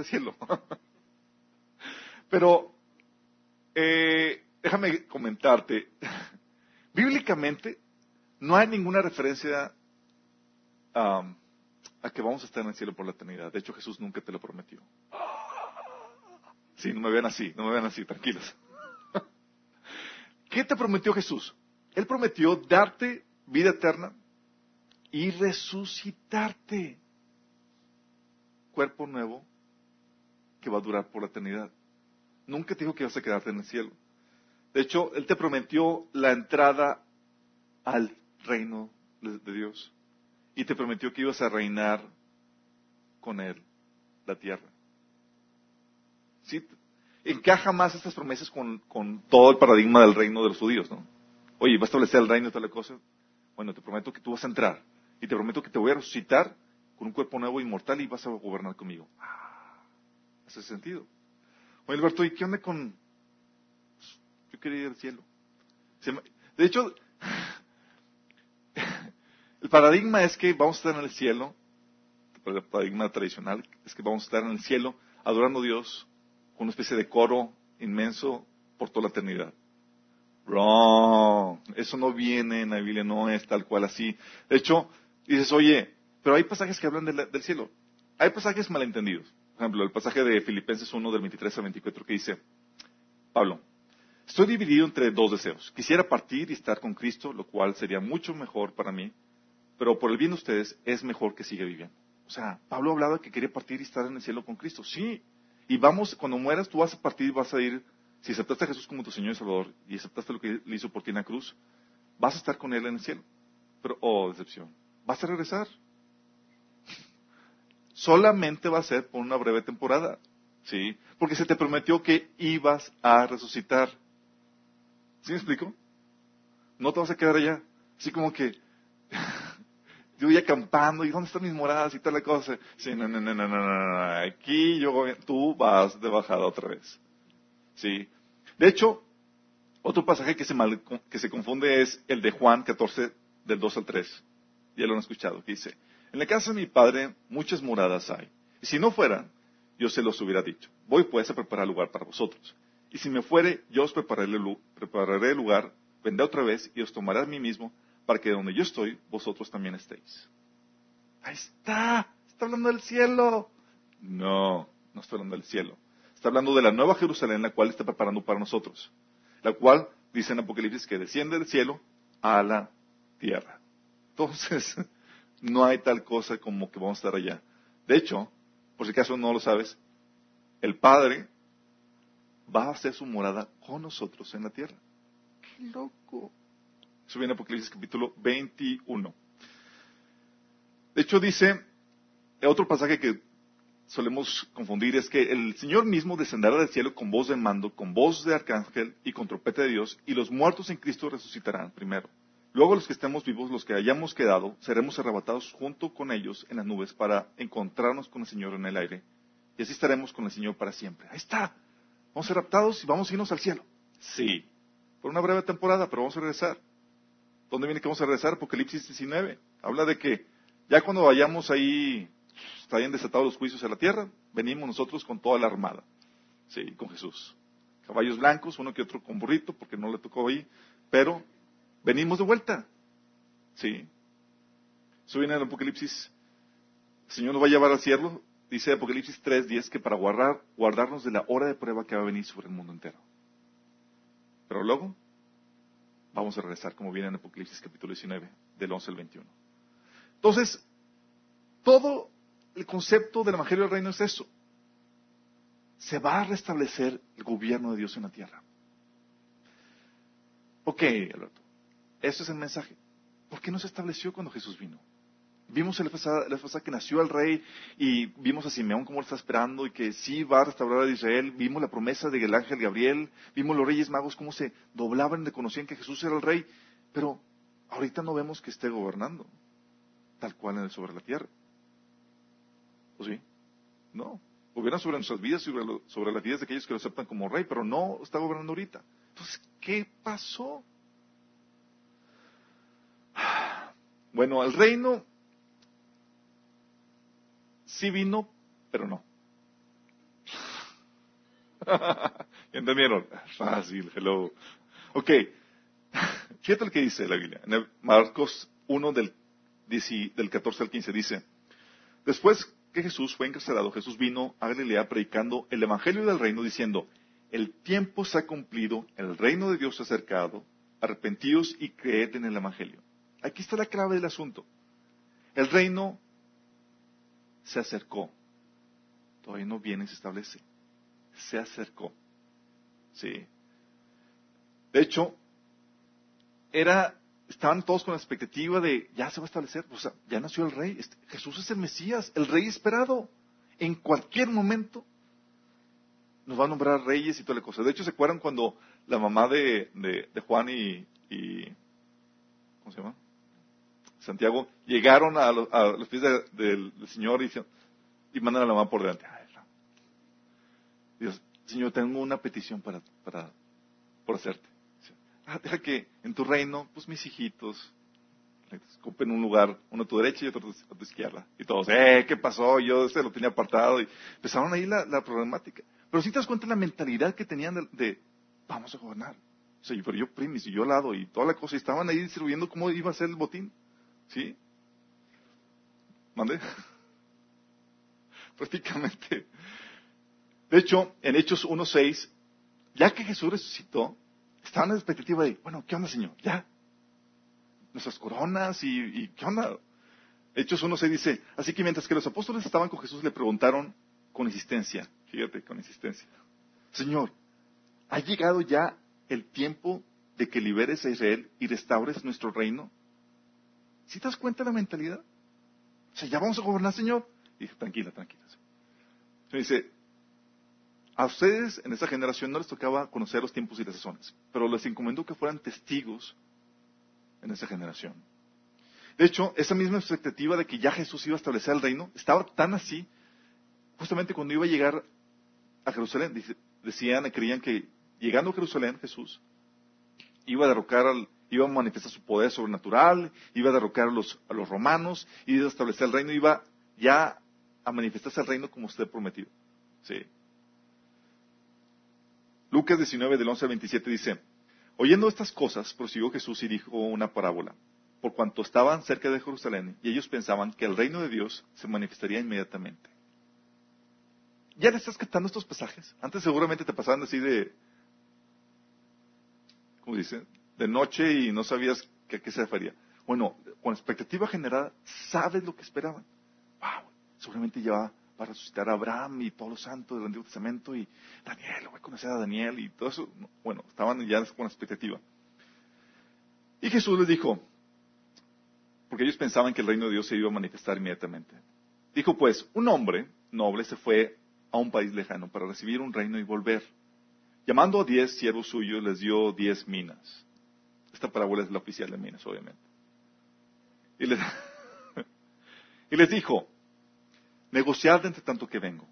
el cielo. Pero, eh, déjame comentarte, bíblicamente no hay ninguna referencia a que vamos a estar en el cielo por la eternidad. De hecho, Jesús nunca te lo prometió. Sí, no me vean así, no me vean así, tranquilos. ¿Qué te prometió Jesús? Él prometió darte vida eterna y resucitarte. Cuerpo nuevo que va a durar por la eternidad. Nunca te dijo que vas a quedarte en el cielo. De hecho, Él te prometió la entrada al reino de Dios. Y te prometió que ibas a reinar con Él la tierra. ¿Sí? Encaja más estas promesas con, todo el paradigma del reino de los judíos, ¿no? Oye, va a establecer el reino y tal cosa. Bueno, te prometo que tú vas a entrar. Y te prometo que te voy a resucitar con un cuerpo nuevo, inmortal, y vas a gobernar conmigo. Ah, hace sentido. Oye, Alberto, ¿y qué onda con...? Yo quería ir al cielo. De hecho, el paradigma es que vamos a estar en el cielo, el paradigma tradicional es que vamos a estar en el cielo adorando a Dios con una especie de coro inmenso por toda la eternidad. Wrong. Eso no viene en la Biblia, no es tal cual así. De hecho, dices, oye, pero hay pasajes que hablan del cielo. Hay pasajes malentendidos. Por ejemplo, el pasaje de Filipenses 1 del 23 al 24 que dice, Pablo, estoy dividido entre dos deseos. Quisiera partir y estar con Cristo, lo cual sería mucho mejor para mí, pero por el bien de ustedes es mejor que siga viviendo. O sea, Pablo hablaba que quería partir y estar en el cielo con Cristo. Sí. Y vamos, cuando mueras, tú vas a partir y vas a ir si aceptaste a Jesús como tu Señor y Salvador y aceptaste lo que le hizo por ti en la cruz, vas a estar con Él en el cielo. Pero, oh, decepción, vas a regresar. Solamente va a ser por una breve temporada, ¿sí? Porque se te prometió que ibas a resucitar. ¿Sí me explico? No te vas a quedar allá. Así como que, yo voy acampando y ¿dónde están mis moradas y tal la cosa? Sí, no, no, no, no, no, no, aquí yo tú vas de bajada otra vez. ¿Sí? De hecho, otro pasaje que se, que se confunde es el de Juan 14, del 2 al 3. Ya lo han escuchado, que dice, en la casa de mi padre muchas moradas hay. Y si no fueran, yo se los hubiera dicho. Voy pues a preparar lugar para vosotros. Y si me fuere, yo os prepararé, el lugar, vendré otra vez y os tomaré a mí mismo, para que donde yo estoy, vosotros también estéis. Ahí está, está hablando del cielo. No, no está hablando del cielo. Está hablando de la nueva Jerusalén, la cual está preparando para nosotros. La cual, dice en Apocalipsis, que desciende del cielo a la tierra. Entonces, no hay tal cosa como que vamos a estar allá. De hecho, por si acaso no lo sabes, el Padre va a hacer su morada con nosotros en la tierra. ¡Qué loco! Eso viene en Apocalipsis capítulo 21. De hecho, dice, otro pasaje que solemos confundir es que el Señor mismo descenderá del cielo con voz de mando, con voz de arcángel y con trompeta de Dios, y los muertos en Cristo resucitarán primero. Luego los que estemos vivos, los que hayamos quedado, seremos arrebatados junto con ellos en las nubes para encontrarnos con el Señor en el aire. Y así estaremos con el Señor para siempre. Ahí está. Vamos a ser raptados y vamos a irnos al cielo. Sí. Por una breve temporada, pero vamos a regresar. ¿Dónde viene que vamos a regresar? Apocalipsis 19. Habla de que ya cuando vayamos ahí estarían desatados los juicios a la tierra, venimos nosotros con toda la armada, sí, con Jesús. Caballos blancos, uno que otro con burrito, porque no le tocó ahí, pero venimos de vuelta, sí. Eso viene en Apocalipsis. El Señor nos va a llevar al cielo, dice Apocalipsis 3.10, que para guardar, guardarnos de la hora de prueba que va a venir sobre el mundo entero. Pero luego vamos a regresar, como viene en Apocalipsis capítulo 19, del 11 al 21. Entonces, todo el concepto del Evangelio del Reino es eso. Se va a restablecer el gobierno de Dios en la tierra. Ok, Alberto. Eso es el mensaje. ¿Por qué no se estableció cuando Jesús vino? Vimos la pasada, que nació el rey y vimos a Simeón como lo está esperando y que sí va a restaurar a Israel. Vimos la promesa del ángel Gabriel. Vimos los reyes magos cómo se doblaban y reconocían que Jesús era el rey. Pero ahorita no vemos que esté gobernando tal cual sobre la tierra. ¿O sí? No. Gobierna sobre nuestras vidas, sobre, sobre las vidas de aquellos que lo aceptan como rey, pero no está gobernando ahorita. Entonces, ¿qué pasó? Bueno, el reino sí vino, pero no. ¿Entendieron? Fácil, hello. Ok. Fíjate lo que dice la Biblia. En Marcos 1 del, del 14 al 15 dice, después que Jesús fue encarcelado, Jesús vino a Galilea predicando el Evangelio del Reino diciendo, el tiempo se ha cumplido, el reino de Dios se ha acercado, arrepentidos y creed en el Evangelio. Aquí está la clave del asunto. El reino se acercó. Todavía no viene y se establece. Se acercó. Sí. De hecho, era, estaban todos con la expectativa de, ya se va a establecer, o sea, ya nació el rey. Este, Jesús es el Mesías, el rey esperado. En cualquier momento nos va a nombrar reyes y toda la cosa. De hecho, ¿se acuerdan cuando la mamá de, Juan y, ¿cómo se llama? Santiago llegaron a, los pies del Señor y, y mandan a la mamá por delante. Dios, Señor, tengo una petición para, para por hacerte. Ah, deja que en tu reino, pues mis hijitos, ocupen un lugar, uno a tu derecha y otro a tu izquierda. Y todos, eh, ¿qué pasó? Yo se lo tenía apartado. Y empezaron ahí la, la problemática. Pero si te das cuenta de la mentalidad que tenían de, vamos a gobernar. O sea, pero yo primis y yo lado y toda la cosa. Y estaban ahí sirviendo cómo iba a ser el botín. ¿Sí? ¿Mande? Prácticamente. De hecho, en Hechos 1.6, ya que Jesús resucitó, estaban en la expectativa de, bueno, ¿qué onda, Señor? Ya. Nuestras coronas y, y ¿qué onda? Hechos 1.6 dice, así que mientras que los apóstoles estaban con Jesús, le preguntaron con insistencia, fíjate, con insistencia, Señor, ¿ha llegado ya el tiempo de que liberes a Israel y restaures nuestro reino? ¿Sí te das cuenta de la mentalidad? O sea, ya vamos a gobernar, Señor. Y dije, tranquila, tranquila. Me dice, a ustedes en esa generación no les tocaba conocer los tiempos y las sazones, pero les encomendó que fueran testigos en esa generación. De hecho, esa misma expectativa de que ya Jesús iba a establecer el reino estaba tan así, justamente cuando iba a llegar a Jerusalén, decían, creían que llegando a Jerusalén Jesús iba a derrocar al, iba a manifestar su poder sobrenatural, iba a derrocar a los, a los romanos, iba a establecer el reino, iba ya a manifestarse el reino como usted prometido. Sí. Lucas 19, del 11 al 27 dice, Oyendo estas cosas, prosiguió Jesús y dijo una parábola, por cuanto estaban cerca de Jerusalén, y ellos pensaban que el reino de Dios se manifestaría inmediatamente. ¿Ya le estás captando estos pasajes? Antes seguramente te pasaban así de, ¿cómo dice? De noche y no sabías a qué se refería. Bueno, con expectativa generada, sabes lo que esperaban. Wow, seguramente ya va a resucitar a Abraham y todos los santos del Antiguo Testamento y Daniel, voy a conocer a Daniel y todo eso. Bueno, estaban ya con expectativa. Y Jesús les dijo, porque ellos pensaban que el reino de Dios se iba a manifestar inmediatamente. Dijo pues, un hombre noble se fue a un país lejano para recibir un reino y volver. Llamando a diez siervos suyos, les dio diez minas. Esta parábola es la oficial de minas, obviamente. Y les, y les dijo, negociad entre tanto que vengo.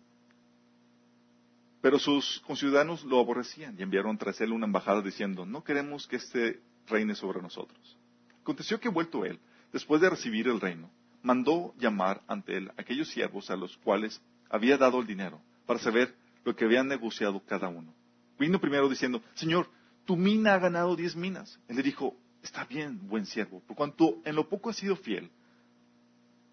Pero sus conciudadanos lo aborrecían y enviaron tras él una embajada diciendo, no queremos que este reine sobre nosotros. Aconteció que vuelto él, después de recibir el reino, mandó llamar ante él aquellos siervos a los cuales había dado el dinero, para saber lo que habían negociado cada uno. Vino primero diciendo, Señor, tu mina ha ganado diez minas. Él le dijo, está bien, buen siervo, por cuanto en lo poco has sido fiel,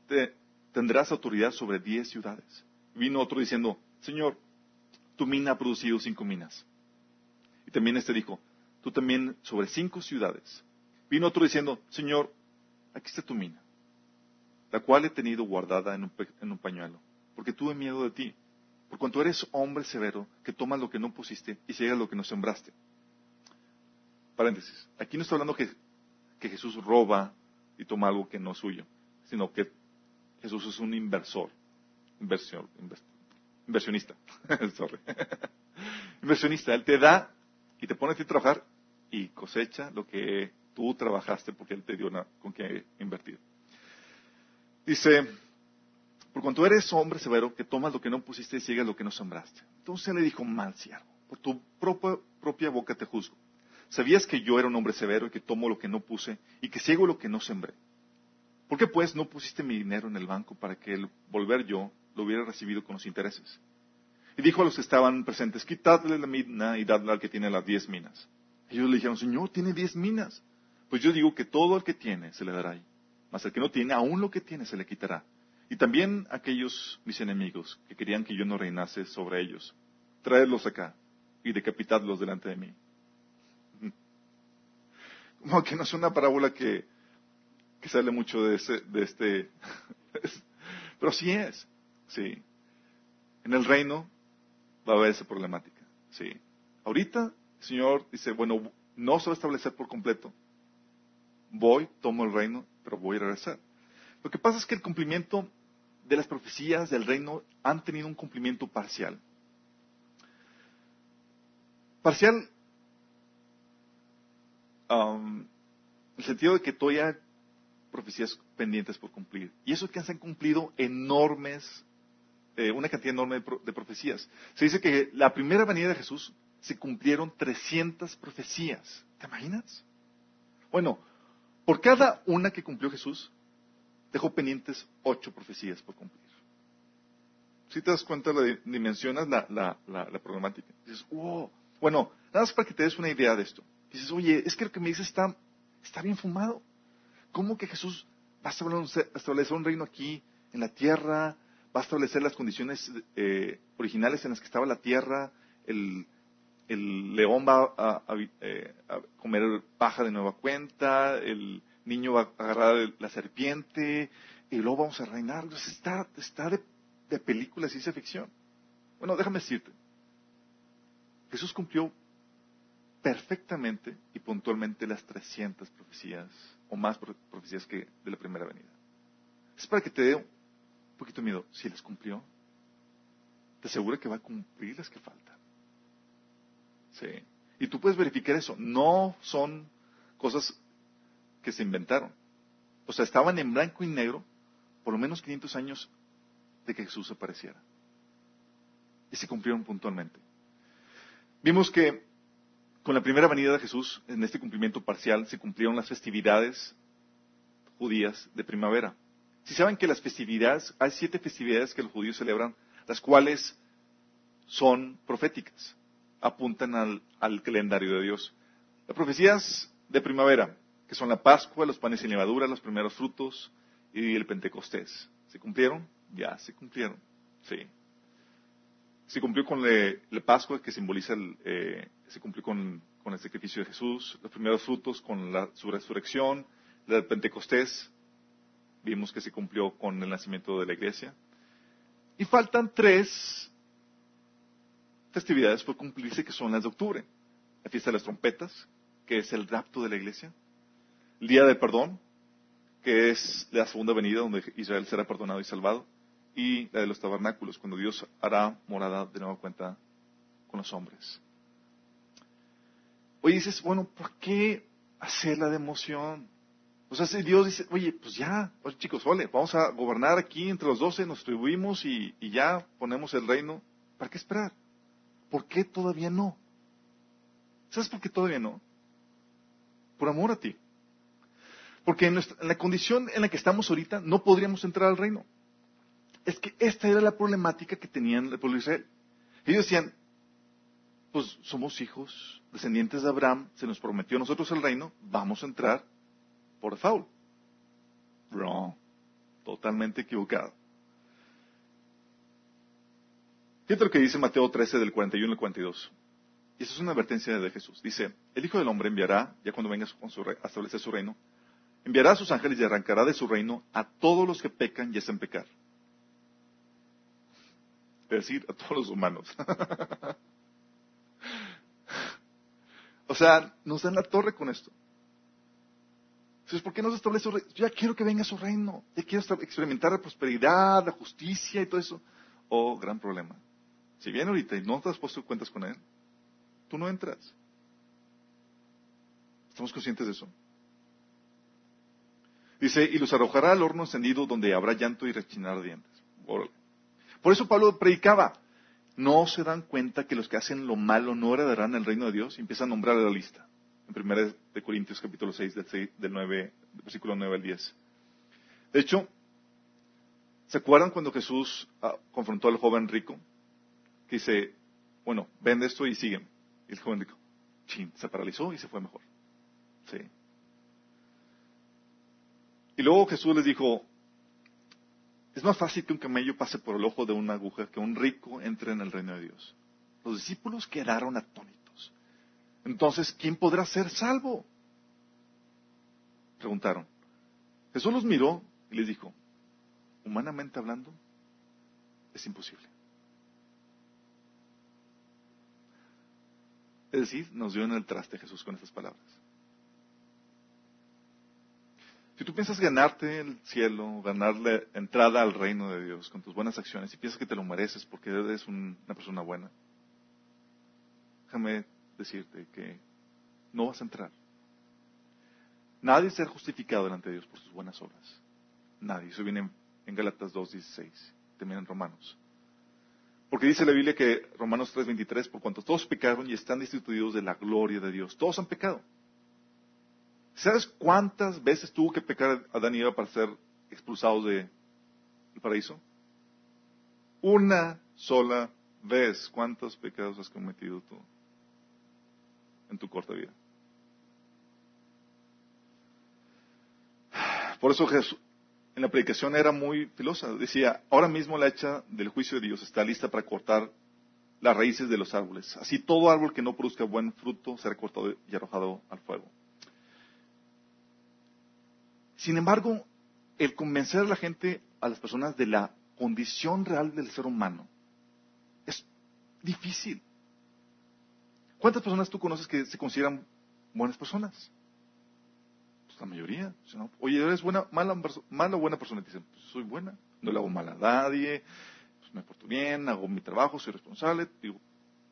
te tendrás autoridad sobre diez ciudades. Vino otro diciendo, Señor, tu mina ha producido cinco minas. Y también este dijo, tú también sobre cinco ciudades. Vino otro diciendo, Señor, aquí está tu mina, la cual he tenido guardada en un, pañuelo, porque tuve miedo de ti, por cuanto eres hombre severo, que tomas lo que no pusiste y ciegas lo que no sembraste. Paréntesis, aquí no está hablando que, Jesús roba y toma algo que no es suyo, sino que Jesús es un inversor, inversión, inversionista. inversionista, Él te da y te pone a ti trabajar y cosecha lo que tú trabajaste porque Él te dio con qué invertir. Dice, por cuanto eres hombre severo, que tomas lo que no pusiste y sigues lo que no sembraste. Entonces le dijo, mal siervo, por tu propia, propia boca te juzgo. ¿Sabías que yo era un hombre severo y que tomo lo que no puse y que ciego lo que no sembré? ¿Por qué pues no pusiste mi dinero en el banco para que el volver yo lo hubiera recibido con los intereses? Y dijo a los que estaban presentes, quitadle la mina y dadle al que tiene las diez minas. Ellos le dijeron, Señor, tiene diez minas. Pues yo digo que todo el que tiene se le dará. Mas el que no tiene, aún lo que tiene se le quitará. Y también aquellos mis enemigos que querían que yo no reinase sobre ellos, traedlos acá y decapitadlos delante de mí. Como que no es una parábola que, que sale mucho de, ese, de este, pero sí es, sí. En el reino va a haber esa problemática, sí. Ahorita el Señor dice, bueno, no se va a establecer por completo. Voy, tomo el reino, pero voy a regresar. Lo que pasa es que el cumplimiento de las profecías del reino han tenido un cumplimiento parcial. Parcial, um, el sentido de que todavía hay profecías pendientes por cumplir. Y eso es que se han cumplido enormes, eh, una cantidad enorme de, profecías. Se dice que la primera venida de Jesús se cumplieron 300 profecías. ¿Te imaginas? Bueno, por cada una que cumplió Jesús, dejó pendientes ocho profecías por cumplir. Si te das cuenta, la dimensionas la, la, la, problemática. Dices, wow. Bueno, nada más para que te des una idea de esto. Dices, oye, es que lo que me dices está, está bien fumado. ¿Cómo que Jesús va a establecer un reino aquí en la tierra? ¿Va a establecer las condiciones eh, originales en las que estaba la tierra? El, el león va a, eh, a, comer paja de nueva cuenta, el niño va a agarrar la serpiente y luego vamos a reinar. está, está de, de película ciencia ficción. Bueno, déjame decirte, Jesús cumplió perfectamente y puntualmente las 300 profecías o más profecías que de la primera venida. Es para que te dé un poquito de miedo. Si las cumplió, te aseguro que va a cumplir las que faltan. Sí. Y tú puedes verificar eso. No son cosas que se inventaron. O sea, estaban en blanco y negro por lo menos 500 años de que Jesús apareciera. Y se cumplieron puntualmente. Vimos que con la primera venida de Jesús, en este cumplimiento parcial, se cumplieron las festividades judías de primavera. Si saben que las festividades, hay siete festividades que los judíos celebran, las cuales son proféticas, apuntan al, al calendario de Dios. Las profecías de primavera, que son la Pascua, los panes sin levadura, los primeros frutos y el Pentecostés. ¿Se cumplieron? Ya, se cumplieron. Sí. Se cumplió con la Pascua, que simboliza el, eh, se cumplió con, el sacrificio de Jesús, los primeros frutos con la, su resurrección, la del Pentecostés, vimos que se cumplió con el nacimiento de la iglesia. Y faltan tres festividades por cumplirse que son las de octubre. La fiesta de las trompetas, que es el rapto de la iglesia el día del perdón, que es la segunda venida donde Israel será perdonado y salvado, y la de los tabernáculos, cuando Dios hará morada de nueva cuenta con los hombres. Oye, dices, bueno, ¿por qué hacerla de emoción? O sea, si Dios dice, oye, pues ya, oye, chicos, ole, vamos a gobernar aquí entre los doce, nos distribuimos y, y ya ponemos el reino, ¿para qué esperar? ¿Por qué todavía no? ¿Sabes por qué todavía no? Por amor a ti. Porque en, la condición en la que estamos ahorita no podríamos entrar al reino. Es que esta era la problemática que tenían el pueblo de Israel. Ellos decían, pues somos hijos, descendientes de Abraham, se nos prometió a nosotros el reino, vamos a entrar por default. Wrong. Totalmente equivocado. Fíjate lo que dice Mateo 13 del 41 al 42. Y eso es una advertencia de Jesús. Dice, el Hijo del Hombre enviará, ya cuando venga a establecer su reino, Enviará a sus ángeles y arrancará de su reino a todos los que pecan y hacen pecar. Es decir, a todos los humanos. o sea, nos dan la torre con esto. Entonces, ¿por qué no se establece su reino? Yo ya quiero que venga su reino. Ya quiero experimentar la prosperidad, la justicia y todo eso. Oh, gran problema. Si viene ahorita y no te has puesto cuentas con él, tú no entras. ¿Estamos conscientes de eso? Dice, y los arrojará al horno encendido donde habrá llanto y rechinar dientes. Por eso Pablo predicaba, no se dan cuenta que los que hacen lo malo no heredarán el reino de Dios y empieza a nombrar la lista. En 1 de Corintios capítulo 6 del, del, 9, versículo 9 al 10. De hecho, ¿se acuerdan cuando Jesús ah, confrontó al joven rico? que dice, bueno, vende esto y sígueme. Y el joven dijo, chin, se paralizó y se fue mejor. Sí. Y luego Jesús les dijo, es más fácil que un camello pase por el ojo de una aguja que un rico entre en el reino de Dios. Los discípulos quedaron atónitos. Entonces, ¿quién podrá ser salvo? Preguntaron. Jesús los miró y les dijo, humanamente hablando, es imposible. Es decir, nos dio en el traste Jesús con estas palabras. Si tú piensas ganarte el cielo, ganarle entrada al reino de Dios con tus buenas acciones y piensas que te lo mereces porque eres una persona buena, déjame decirte que no vas a entrar. Nadie será justificado delante de Dios por sus buenas obras. Nadie. Eso viene en Galatas 2.16, también en Romanos. Porque dice la Biblia que Romanos 3.23, por cuanto todos pecaron y están destituidos de la gloria de Dios. Todos han pecado. ¿Sabes cuántas veces tuvo que pecar Adán y Eva para ser expulsados del paraíso? Una sola vez. ¿Cuántos pecados has cometido tú en tu corta vida? Por eso Jesús en la predicación era muy filosa. Decía, ahora mismo la hecha del juicio de Dios está lista para cortar las raíces de los árboles. Así todo árbol que no produzca buen fruto será cortado y arrojado al fuego. Sin embargo, el convencer a la gente, a las personas de la condición real del ser humano, es difícil. ¿Cuántas personas tú conoces que se consideran buenas personas? Pues la mayoría. Oye, ¿eres buena, mala, mala o buena persona? dicen, pues soy buena. No le hago mal a nadie, pues me porto bien, hago mi trabajo, soy responsable. Digo,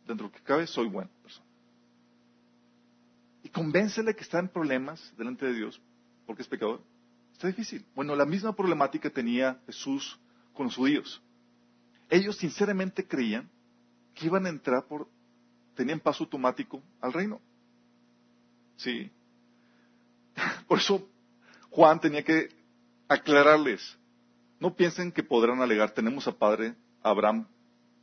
dentro de lo que cabe, soy buena persona. Y convéncele que está en problemas delante de Dios porque es pecador Está difícil. Bueno, la misma problemática tenía Jesús con los judíos. Ellos sinceramente creían que iban a entrar por, tenían paso automático al reino. Sí. Por eso Juan tenía que aclararles. No piensen que podrán alegar, tenemos a padre Abraham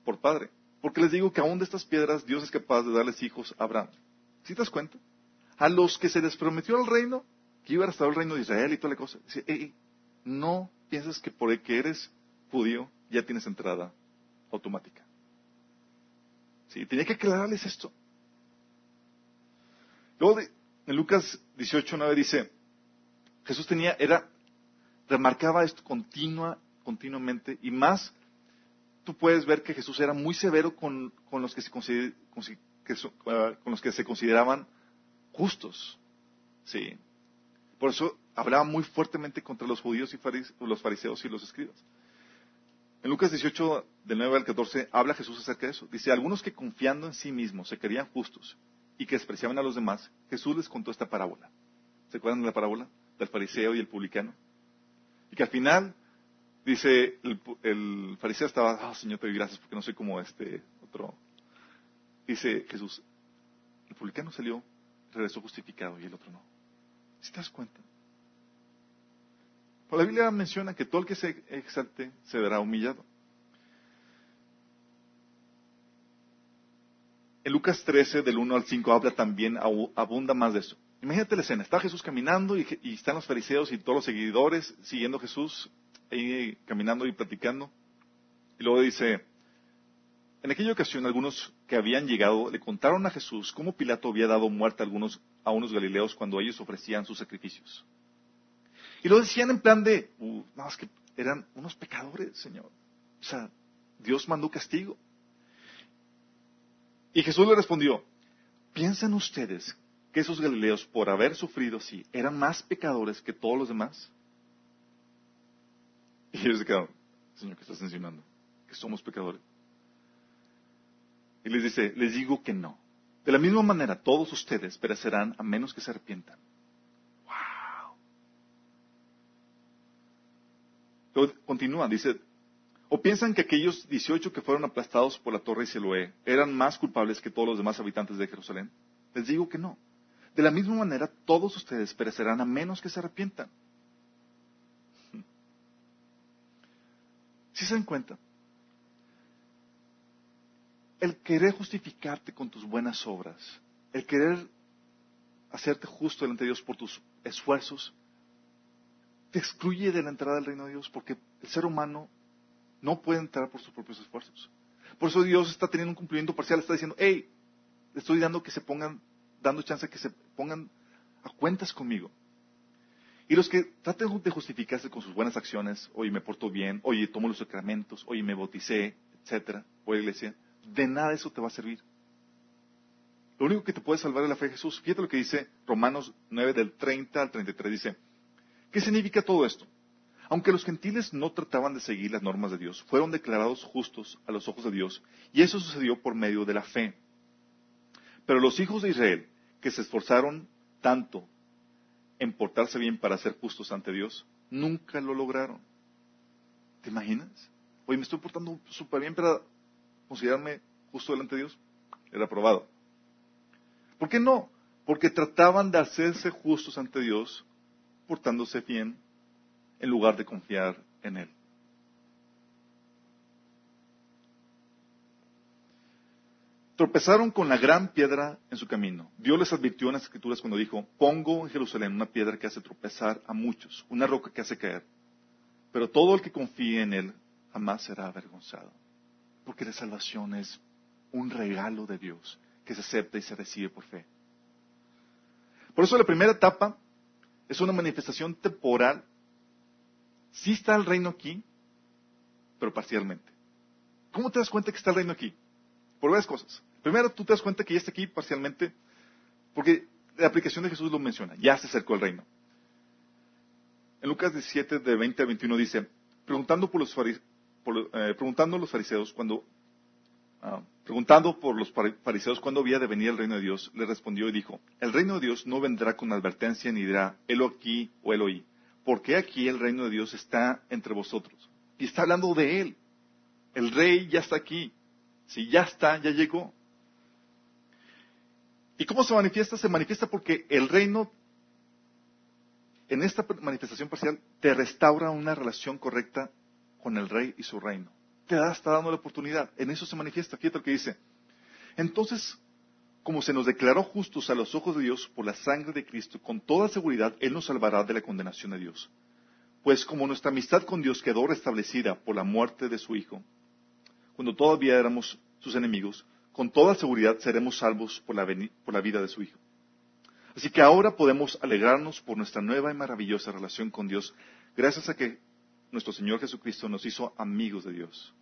por padre. Porque les digo que aún de estas piedras Dios es capaz de darles hijos a Abraham. ¿Sí te das cuenta? A los que se les prometió el reino, que iba a restaurar el reino de Israel y toda la cosa. Dice, no piensas que por el que eres judío ya tienes entrada automática. Sí, tenía que aclararles esto. Luego en Lucas 18, 9 dice, Jesús tenía, era, remarcaba esto continua, continuamente, y más, tú puedes ver que Jesús era muy severo con, los, que se con los que se consideraban justos. Sí. Por eso hablaba muy fuertemente contra los judíos y los fariseos y los escribas. En Lucas 18, del 9 al 14, habla Jesús acerca de eso. Dice, algunos que confiando en sí mismos se querían justos y que despreciaban a los demás, Jesús les contó esta parábola. ¿Se acuerdan de la parábola? Del fariseo y el publicano. Y que al final, dice, el, fariseo estaba, oh, Señor, te doy gracias porque no soy como este otro. Dice Jesús, el publicano salió, regresó justificado y el otro no. ¿Si te das cuenta? Pues la Biblia menciona que todo el que se exalte se verá humillado. En Lucas 13, del 1 al 5, habla también, abunda más de eso. Imagínate la escena, está Jesús caminando y, están los fariseos y todos los seguidores siguiendo Jesús, ahí caminando y platicando. Y luego dice, en aquella ocasión algunos que habían llegado le contaron a Jesús cómo Pilato había dado muerte a algunos a unos galileos cuando ellos ofrecían sus sacrificios. Y lo decían en plan de, uh, no, es que eran unos pecadores, Señor. O sea, Dios mandó castigo. Y Jesús le respondió, ¿piensan ustedes que esos galileos, por haber sufrido así, eran más pecadores que todos los demás? Y ellos se quedaron, Señor, ¿qué estás enseñando? Que somos pecadores. Y les dice, les digo que no. De la misma manera, todos ustedes perecerán a menos que se arrepientan. ¡Wow! continúa, dice, o piensan que aquellos 18 que fueron aplastados por la torre de Siloé eran más culpables que todos los demás habitantes de Jerusalén. Les digo que no. De la misma manera, todos ustedes perecerán a menos que se arrepientan. ¿Sí se dan cuenta? El querer justificarte con tus buenas obras, el querer hacerte justo delante de Dios por tus esfuerzos, te excluye de la entrada del reino de Dios porque el ser humano no puede entrar por sus propios esfuerzos. Por eso Dios está teniendo un cumplimiento parcial, está diciendo, hey, estoy dando que se pongan, dando chance que se pongan a cuentas conmigo. Y los que traten de justificarse con sus buenas acciones, oye, me porto bien, oye, tomo los sacramentos, oye, me bauticé, etcétera, voy a iglesia, de nada eso te va a servir. Lo único que te puede salvar es la fe de Jesús. Fíjate lo que dice Romanos 9 del 30 al 33. Dice, ¿qué significa todo esto? Aunque los gentiles no trataban de seguir las normas de Dios, fueron declarados justos a los ojos de Dios, y eso sucedió por medio de la fe. Pero los hijos de Israel, que se esforzaron tanto en portarse bien para ser justos ante Dios, nunca lo lograron. ¿Te imaginas? Oye, me estoy portando súper bien para considerarme justo delante de Dios. Era aprobado. ¿Por qué no? Porque trataban de hacerse justos ante Dios portándose bien en lugar de confiar en Él. Tropezaron con la gran piedra en su camino. Dios les advirtió en las escrituras cuando dijo, pongo en Jerusalén una piedra que hace tropezar a muchos, una roca que hace caer. Pero todo el que confíe en Él jamás será avergonzado. Porque la salvación es un regalo de Dios que se acepta y se recibe por fe. Por eso la primera etapa es una manifestación temporal. Sí está el reino aquí, pero parcialmente. ¿Cómo te das cuenta que está el reino aquí? Por varias cosas. Primero, tú te das cuenta que ya está aquí parcialmente, porque la aplicación de Jesús lo menciona, ya se acercó el reino. En Lucas 17, de 20 a 21 dice, preguntando por los, eh, preguntando los fariseos cuando, ah, preguntando por los fariseos cuándo había de venir el reino de Dios, le respondió y dijo, el reino de Dios no vendrá con advertencia ni dirá, helo aquí o helo ahí, porque aquí el reino de Dios está entre vosotros. Y está hablando de él. El rey ya está aquí. Si ya está, ya llegó. ¿Y cómo se manifiesta? Se manifiesta porque el reino, en esta manifestación parcial, te restaura una relación correcta con el rey y su reino. Te está dando la oportunidad. En eso se manifiesta. Fíjate lo que dice. Entonces, como se nos declaró justos a los ojos de Dios por la sangre de Cristo, con toda seguridad Él nos salvará de la condenación de Dios. Pues como nuestra amistad con Dios quedó restablecida por la muerte de su Hijo, cuando todavía éramos sus enemigos, con toda seguridad seremos salvos por la, vida de su Hijo. Así que ahora podemos alegrarnos por nuestra nueva y maravillosa relación con Dios, gracias a que nuestro Señor Jesucristo nos hizo amigos de Dios.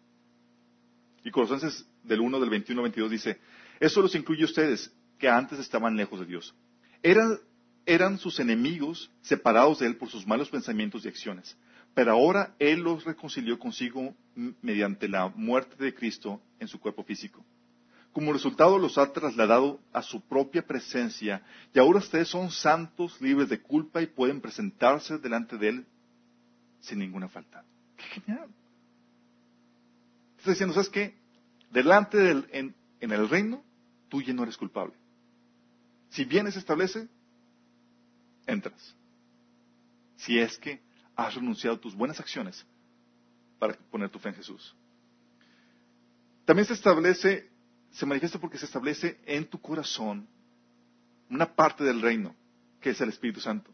Y Colosenses del 1 del 21 al 22 dice, eso los incluye a ustedes, que antes estaban lejos de Dios. Eran, eran sus enemigos separados de Él por sus malos pensamientos y acciones. Pero ahora Él los reconcilió consigo mediante la muerte de Cristo en su cuerpo físico. Como resultado los ha trasladado a su propia presencia y ahora ustedes son santos, libres de culpa y pueden presentarse delante de Él sin ninguna falta. ¡Qué genial! Está diciendo, ¿sabes qué? Delante del, en, en el reino, tú ya no eres culpable. Si bien se establece, entras. Si es que has renunciado a tus buenas acciones para poner tu fe en Jesús. También se establece, se manifiesta porque se establece en tu corazón una parte del reino, que es el Espíritu Santo.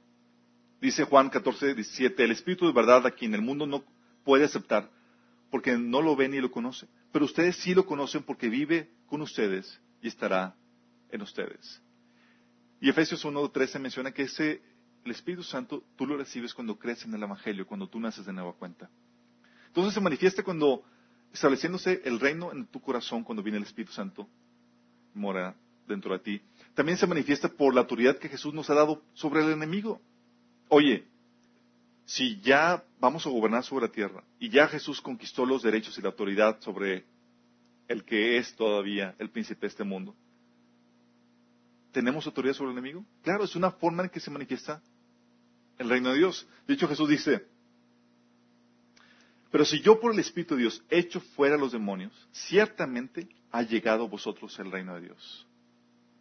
Dice Juan 14, 17, el Espíritu de verdad a quien el mundo no puede aceptar, porque no lo ve ni lo conoce. Pero ustedes sí lo conocen porque vive con ustedes y estará en ustedes. Y Efesios 13 menciona que ese Espíritu Santo tú lo recibes cuando crees en el Evangelio, cuando tú naces de nueva cuenta. Entonces se manifiesta cuando, estableciéndose el reino en tu corazón, cuando viene el Espíritu Santo, mora dentro de ti. También se manifiesta por la autoridad que Jesús nos ha dado sobre el enemigo. Oye, si ya vamos a gobernar sobre la tierra y ya Jesús conquistó los derechos y la autoridad sobre el que es todavía el príncipe de este mundo, ¿tenemos autoridad sobre el enemigo? Claro, es una forma en que se manifiesta el reino de Dios. De hecho, Jesús dice, pero si yo por el Espíritu de Dios echo fuera a los demonios, ciertamente ha llegado a vosotros el reino de Dios.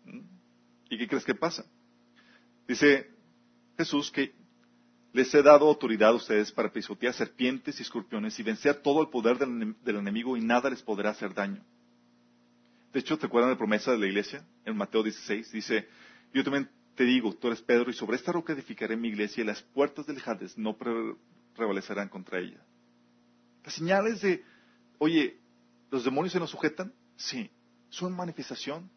¿Mm? ¿Y qué crees que pasa? Dice Jesús que les he dado autoridad a ustedes para pisotear serpientes y escorpiones y vencer todo el poder del, enemigo y nada les podrá hacer daño. De hecho, ¿te acuerdan de la promesa de la iglesia? En Mateo 16 dice, yo también te digo, tú eres Pedro, y sobre esta roca edificaré mi iglesia, y las puertas del Hades no prevalecerán contra ella. Las señales de, oye, ¿los demonios se nos sujetan? Sí, son manifestación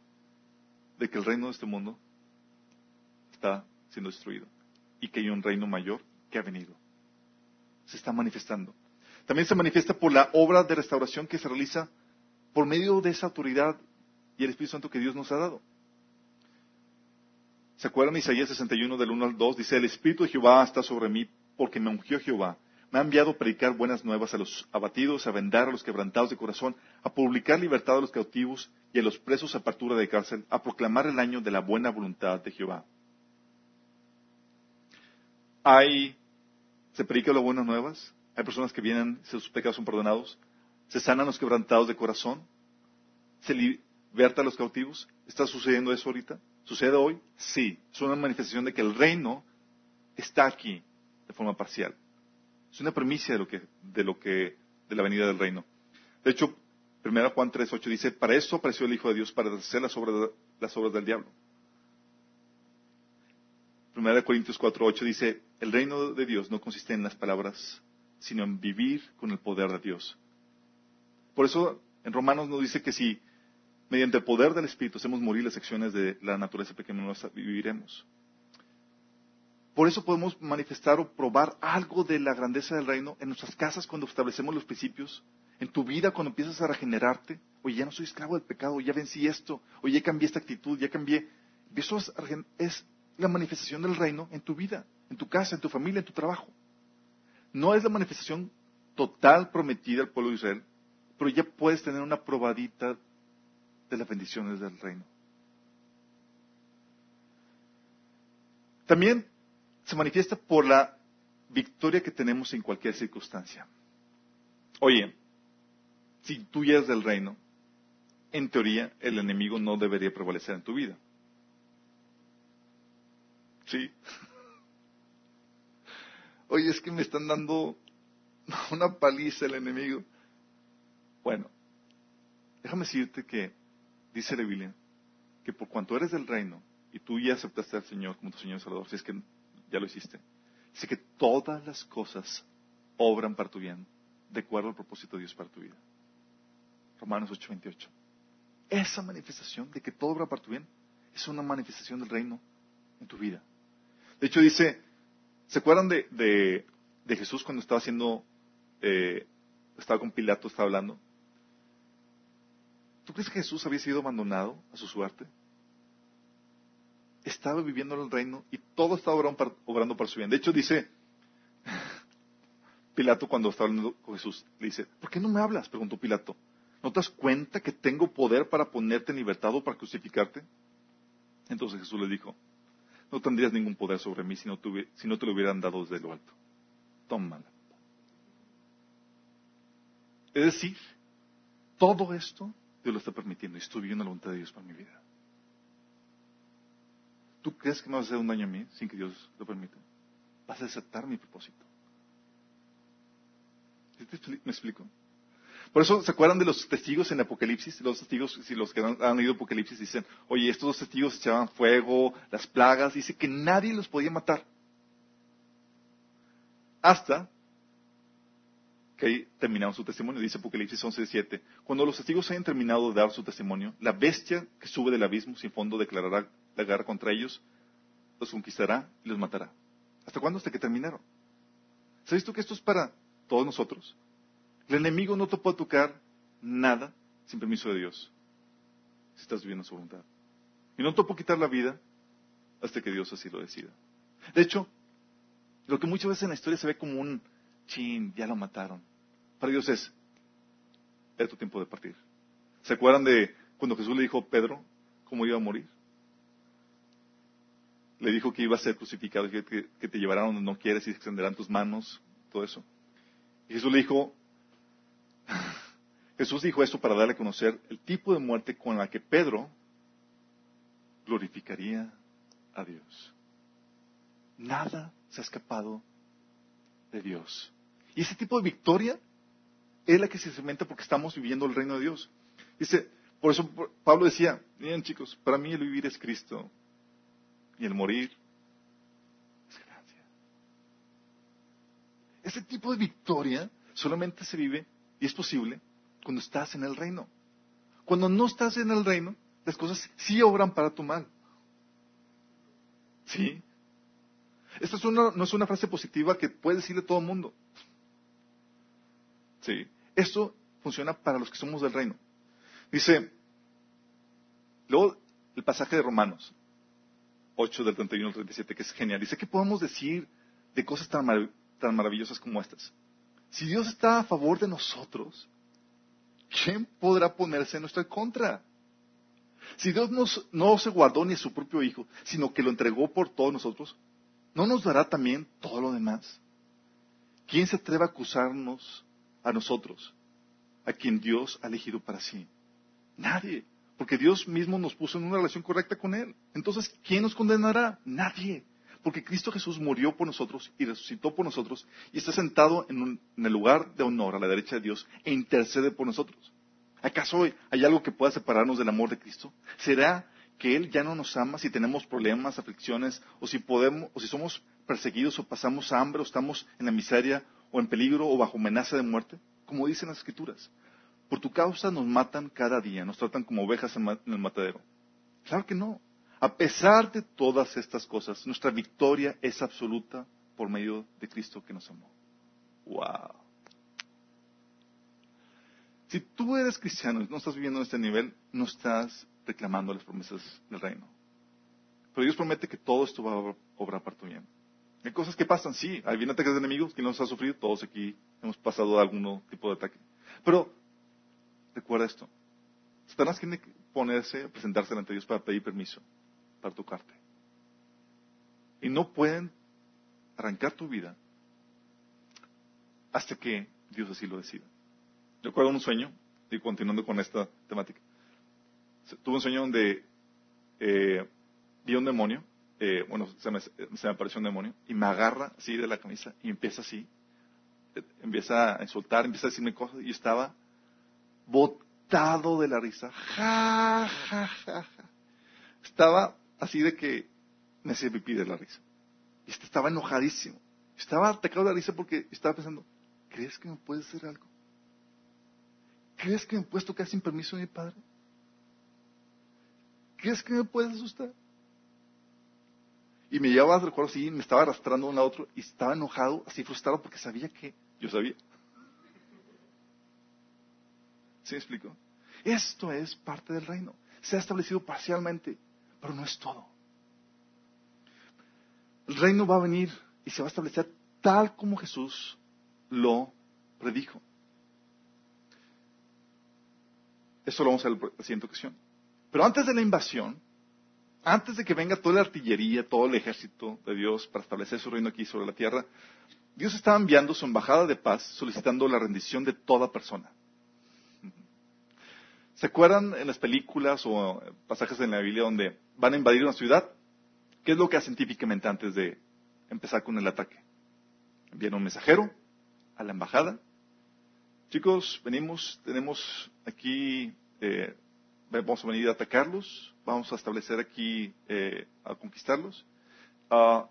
de que el reino de este mundo está siendo destruido y que hay un reino mayor que ha venido. Se está manifestando. También se manifiesta por la obra de restauración que se realiza por medio de esa autoridad y el Espíritu Santo que Dios nos ha dado. ¿Se acuerdan Isaías 61 del 1 al 2? Dice, el Espíritu de Jehová está sobre mí porque me ungió Jehová. Me ha enviado a predicar buenas nuevas a los abatidos, a vendar a los quebrantados de corazón, a publicar libertad a los cautivos y a los presos apertura de cárcel, a proclamar el año de la buena voluntad de Jehová. Hay, se predica las buenas nuevas, hay personas que vienen, sus pecados son perdonados, se sanan los quebrantados de corazón, se liberta a los cautivos. ¿Está sucediendo eso ahorita? ¿Sucede hoy? Sí. Es una manifestación de que el reino está aquí de forma parcial. Es una premisa de lo que, de lo que, de la venida del reino. De hecho, 1 Juan 3.8 dice, para eso apareció el Hijo de Dios, para hacer las obras, las obras del diablo. 1 Corintios 4.8 dice, el reino de Dios no consiste en las palabras, sino en vivir con el poder de Dios. Por eso en Romanos nos dice que si mediante el poder del Espíritu hacemos morir las acciones de la naturaleza pecaminosa, viviremos. Por eso podemos manifestar o probar algo de la grandeza del reino en nuestras casas cuando establecemos los principios, en tu vida cuando empiezas a regenerarte. Oye, ya no soy esclavo del pecado, ya vencí esto, oye, ya cambié esta actitud, ya cambié. Eso es la manifestación del reino en tu vida, en tu casa, en tu familia, en tu trabajo. No es la manifestación total prometida al pueblo de Israel, pero ya puedes tener una probadita de las bendiciones del reino. También se manifiesta por la victoria que tenemos en cualquier circunstancia. Oye, si tú ya eres del reino, en teoría el enemigo no debería prevalecer en tu vida. ¿Sí? Oye, es que me están dando una paliza el enemigo. Bueno, déjame decirte que dice la Biblia que por cuanto eres del reino y tú ya aceptaste al Señor como tu Señor y Salvador, si es que ya lo hiciste, dice que todas las cosas obran para tu bien, de acuerdo al propósito de Dios para tu vida. Romanos 8:28. Esa manifestación de que todo obra para tu bien es una manifestación del reino en tu vida. De hecho dice, ¿se acuerdan de, Jesús cuando estaba haciendo, eh, estaba con Pilato, estaba hablando? ¿Tú crees que Jesús había sido abandonado a su suerte? Estaba viviendo en el reino y todo estaba obrando para su bien. De hecho, dice Pilato cuando estaba hablando con Jesús, le dice, ¿por qué no me hablas? Preguntó Pilato. ¿No te das cuenta que tengo poder para ponerte en libertad o para crucificarte? Entonces Jesús le dijo, no tendrías ningún poder sobre mí si no, te lo hubieran dado desde lo alto. Tómala. Es decir, todo esto Dios lo está permitiendo y estoy viviendo la voluntad de Dios para mi vida. ¿Tú crees que me vas a hacer un daño a mí sin que Dios lo permita? Vas a desatar mi propósito. ¿Me explico? Por eso, ¿se acuerdan de los testigos en Apocalipsis? Los testigos, si los que han, leído Apocalipsis dicen, oye, estos dos testigos echaban fuego, las plagas, dice que nadie los podía matar. Hasta que terminaron su testimonio, dice Apocalipsis 11.7. Cuando los testigos hayan terminado de dar su testimonio, la bestia que sube del abismo sin fondo declarará la guerra contra ellos, los conquistará y los matará. ¿Hasta cuándo? Hasta que terminaron. ¿Sabes tú que esto es para todos nosotros? El enemigo no te puede tocar nada sin permiso de Dios, si estás viviendo su voluntad. Y no te puede quitar la vida hasta que Dios así lo decida. De hecho, lo que muchas veces en la historia se ve como un chin, ya lo mataron. Para Dios es, es tu tiempo de partir. ¿Se acuerdan de cuando Jesús le dijo a Pedro cómo iba a morir? Le dijo que iba a ser crucificado, que, te llevarán donde no quieres y extenderán tus manos, todo eso. Y Jesús le dijo, Jesús dijo esto para darle a conocer el tipo de muerte con la que Pedro glorificaría a Dios. Nada se ha escapado de Dios. Y ese tipo de victoria es la que se experimenta porque estamos viviendo el reino de Dios. Dice, Por eso Pablo decía, miren chicos, para mí el vivir es Cristo y el morir es ganancia. Ese tipo de victoria solamente se vive y es posible cuando estás en el reino. Cuando no estás en el reino, las cosas sí obran para tu mal. ¿Sí? Esta no es una frase positiva que puede decirle todo el mundo. ¿Sí? Esto funciona para los que somos del reino. Dice, luego el pasaje de Romanos 8 del 31 al 37, que es genial. Dice, ¿qué podemos decir de cosas tan, tan maravillosas como estas? Si Dios está a favor de nosotros, ¿quién podrá ponerse en nuestra contra? Si Dios nos, no se guardó ni a su propio Hijo, sino que lo entregó por todos nosotros, ¿no nos dará también todo lo demás? ¿Quién se atreve a acusarnos a nosotros, a quien Dios ha elegido para sí? Nadie, porque Dios mismo nos puso en una relación correcta con Él. Entonces, ¿quién nos condenará? Nadie. Porque Cristo Jesús murió por nosotros y resucitó por nosotros y está sentado en, el lugar de honor a la derecha de Dios e intercede por nosotros. ¿Acaso hay algo que pueda separarnos del amor de Cristo? ¿Será que Él ya no nos ama si tenemos problemas, aflicciones, o si podemos, o si somos perseguidos, o pasamos hambre, o estamos en la miseria, o en peligro, o bajo amenaza de muerte? Como dicen las Escrituras. Por tu causa nos matan cada día, nos tratan como ovejas en el matadero. Claro que no. A pesar de todas estas cosas, nuestra victoria es absoluta por medio de Cristo que nos amó. Wow. Si tú eres cristiano y no estás viviendo en este nivel, no estás reclamando las promesas del reino. Pero Dios promete que todo esto va a obrar para tu bien. Hay cosas que pasan, sí. Hay bien ataques de enemigos que nos ha sufrido. Todos aquí hemos pasado algún tipo de ataque. Pero recuerda esto. Satanás tiene que ponerse, presentarse ante Dios para pedir permiso, para tocarte. Y no pueden arrancar tu vida hasta que Dios así lo decida. Yo recuerdo un sueño, y continuando con esta temática. Tuve un sueño donde eh, vi un demonio, eh, bueno, se me, apareció un demonio, y me agarra así de la camisa y empieza así, eh, empieza a insultar, empieza a decirme cosas, y estaba botado de la risa. Ja. Estaba así de que me hacía pipí de la risa. Y este estaba enojadísimo. Estaba atacado de la risa porque estaba pensando, ¿crees que me puede hacer algo? ¿Crees que me puedes tocar sin permiso de mi padre? ¿Crees que me puedes asustar? Y me llevaba, recuerdo así, me estaba arrastrando de un a otro y estaba enojado, así frustrado porque sabía que yo sabía. ¿Sí me explico? Esto es parte del reino. Se ha establecido parcialmente, pero no es todo. El reino va a venir y se va a establecer tal como Jesús lo predijo. Eso lo vamos a ver en la siguiente ocasión. Pero antes de la invasión, antes de que venga toda la artillería, todo el ejército de Dios para establecer su reino aquí sobre la tierra, Dios estaba enviando su embajada de paz solicitando la rendición de toda persona. ¿Se acuerdan en las películas o pasajes en la Biblia donde van a invadir una ciudad? ¿Qué es lo que hacen típicamente antes de empezar con el ataque? Envían un mensajero a la embajada Chicos, venimos, tenemos aquí, eh, vamos a venir a atacarlos, vamos a establecer aquí, eh, a conquistarlos. Ah,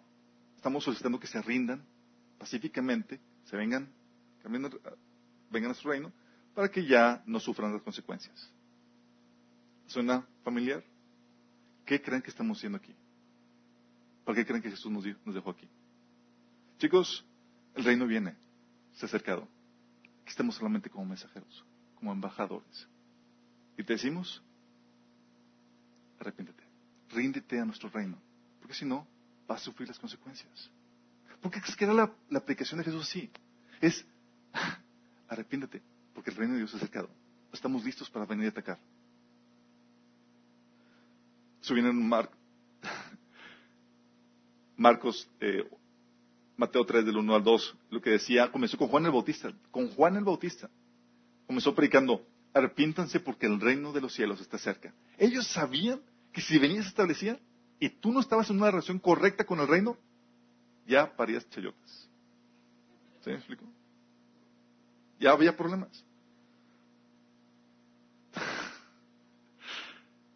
estamos solicitando que se rindan pacíficamente, se vengan, vengan a su reino, para que ya no sufran las consecuencias. ¿Suena familiar? ¿Qué creen que estamos haciendo aquí? ¿Por qué creen que Jesús nos, dejó aquí? Chicos, el reino viene, se ha acercado estemos solamente como mensajeros, como embajadores. Y te decimos, arrepiéntete, ríndete a nuestro reino, porque si no, vas a sufrir las consecuencias. Porque es que era la, aplicación de Jesús así. Es, arrepiéntete, porque el reino de Dios es acercado. Estamos listos para venir a atacar. Eso en Marcos eh, Mateo 3 del 1 al 2, lo que decía, comenzó con Juan el Bautista, con Juan el Bautista. Comenzó predicando, arrepiéntanse porque el reino de los cielos está cerca. Ellos sabían que si venías establecida y tú no estabas en una relación correcta con el reino, ya parías chayotas. ¿Sí me explico? Ya había problemas.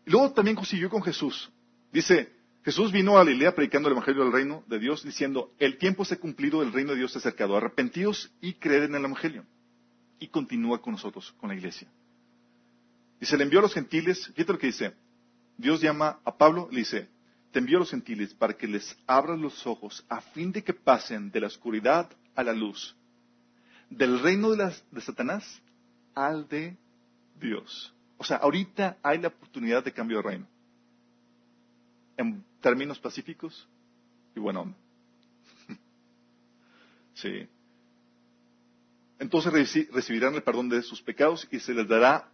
Y luego también consiguió con Jesús. Dice, Jesús vino a Galilea predicando el Evangelio del Reino de Dios, diciendo, el tiempo se ha cumplido, el reino de Dios se ha acercado, arrepentidos y creed en el Evangelio. Y continúa con nosotros, con la iglesia. Y se le envió a los gentiles, fíjate lo que dice, Dios llama a Pablo, le dice, te envío a los gentiles para que les abras los ojos a fin de que pasen de la oscuridad a la luz, del reino de, de Satanás al de Dios. O sea, ahorita hay la oportunidad de cambio de reino. En términos pacíficos y buena onda. sí. Entonces recibirán el perdón de sus pecados y se les dará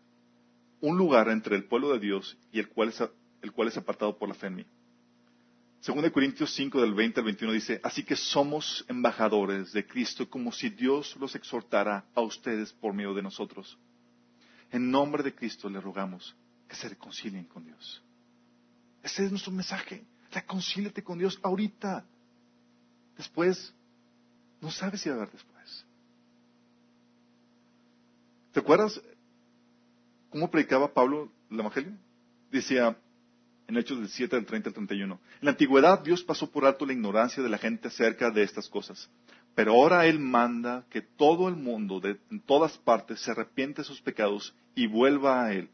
un lugar entre el pueblo de Dios y el cual es, el cual es apartado por la fe en mí. Según de Corintios 5 del 20 al 21 dice, así que somos embajadores de Cristo como si Dios los exhortara a ustedes por medio de nosotros. En nombre de Cristo le rogamos que se reconcilien con Dios. Ese es nuestro mensaje. Reconcíliate con Dios ahorita. Después, no sabes si va a haber después. ¿Te acuerdas cómo predicaba Pablo el Evangelio? Decía en Hechos del 7 del 30 al 31. En la antigüedad Dios pasó por alto la ignorancia de la gente acerca de estas cosas. Pero ahora Él manda que todo el mundo, de, en todas partes, se arrepiente de sus pecados y vuelva a Él.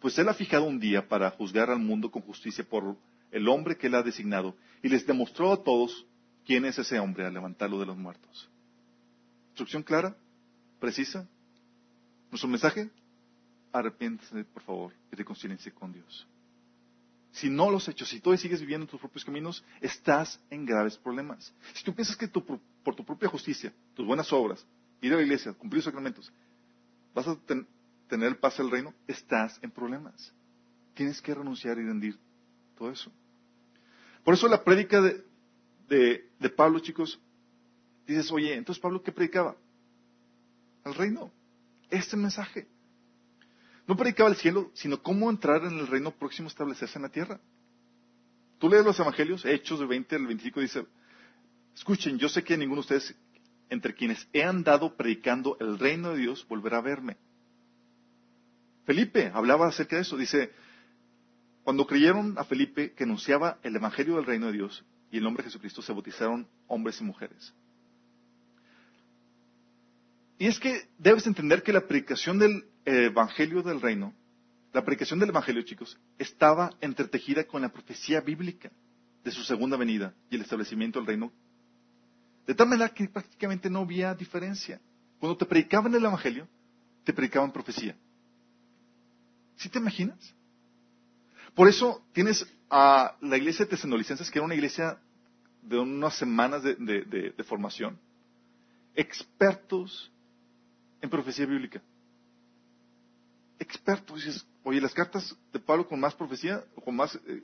Pues Él ha fijado un día para juzgar al mundo con justicia por el hombre que Él ha designado y les demostró a todos quién es ese hombre al levantarlo de los muertos. ¿Instrucción clara? ¿Precisa? ¿Nuestro mensaje? Arrepiéntese, por favor, y reconcíliense con Dios. Si no los has hecho, si todavía sigues viviendo tus propios caminos, estás en graves problemas. Si tú piensas que por tu propia justicia, tus buenas obras, ir a la iglesia, cumplir los sacramentos, vas a tener el paz del reino, estás en problemas. Tienes que renunciar y rendir todo eso. Por eso la prédica de, Pablo, chicos, dices, oye, entonces Pablo, ¿qué predicaba? El reino. Este mensaje. No predicaba el cielo, sino cómo entrar en el reino próximo a establecerse en la tierra. Tú lees los evangelios, Hechos de 20 al 25, dice, escuchen, yo sé que ninguno de ustedes, entre quienes he andado predicando el reino de Dios, volverá a verme. Felipe hablaba acerca de eso, dice, cuando creyeron a Felipe que anunciaba el evangelio del reino de Dios y el nombre de Jesucristo, se bautizaron hombres y mujeres. Y es que debes entender que la predicación del Evangelio del Reino, la predicación del Evangelio, chicos, estaba entretejida con la profecía bíblica de su segunda venida y el establecimiento del reino. De tal manera que prácticamente no había diferencia. Cuando te predicaban el Evangelio, te predicaban profecía. ¿Sí te imaginas? Por eso tienes a la iglesia de Tesanolicenses, que era una iglesia de unas semanas de, formación, expertos en profecía bíblica. Expertos. Dices, oye, las cartas de Pablo con más profecía, o con más, eh,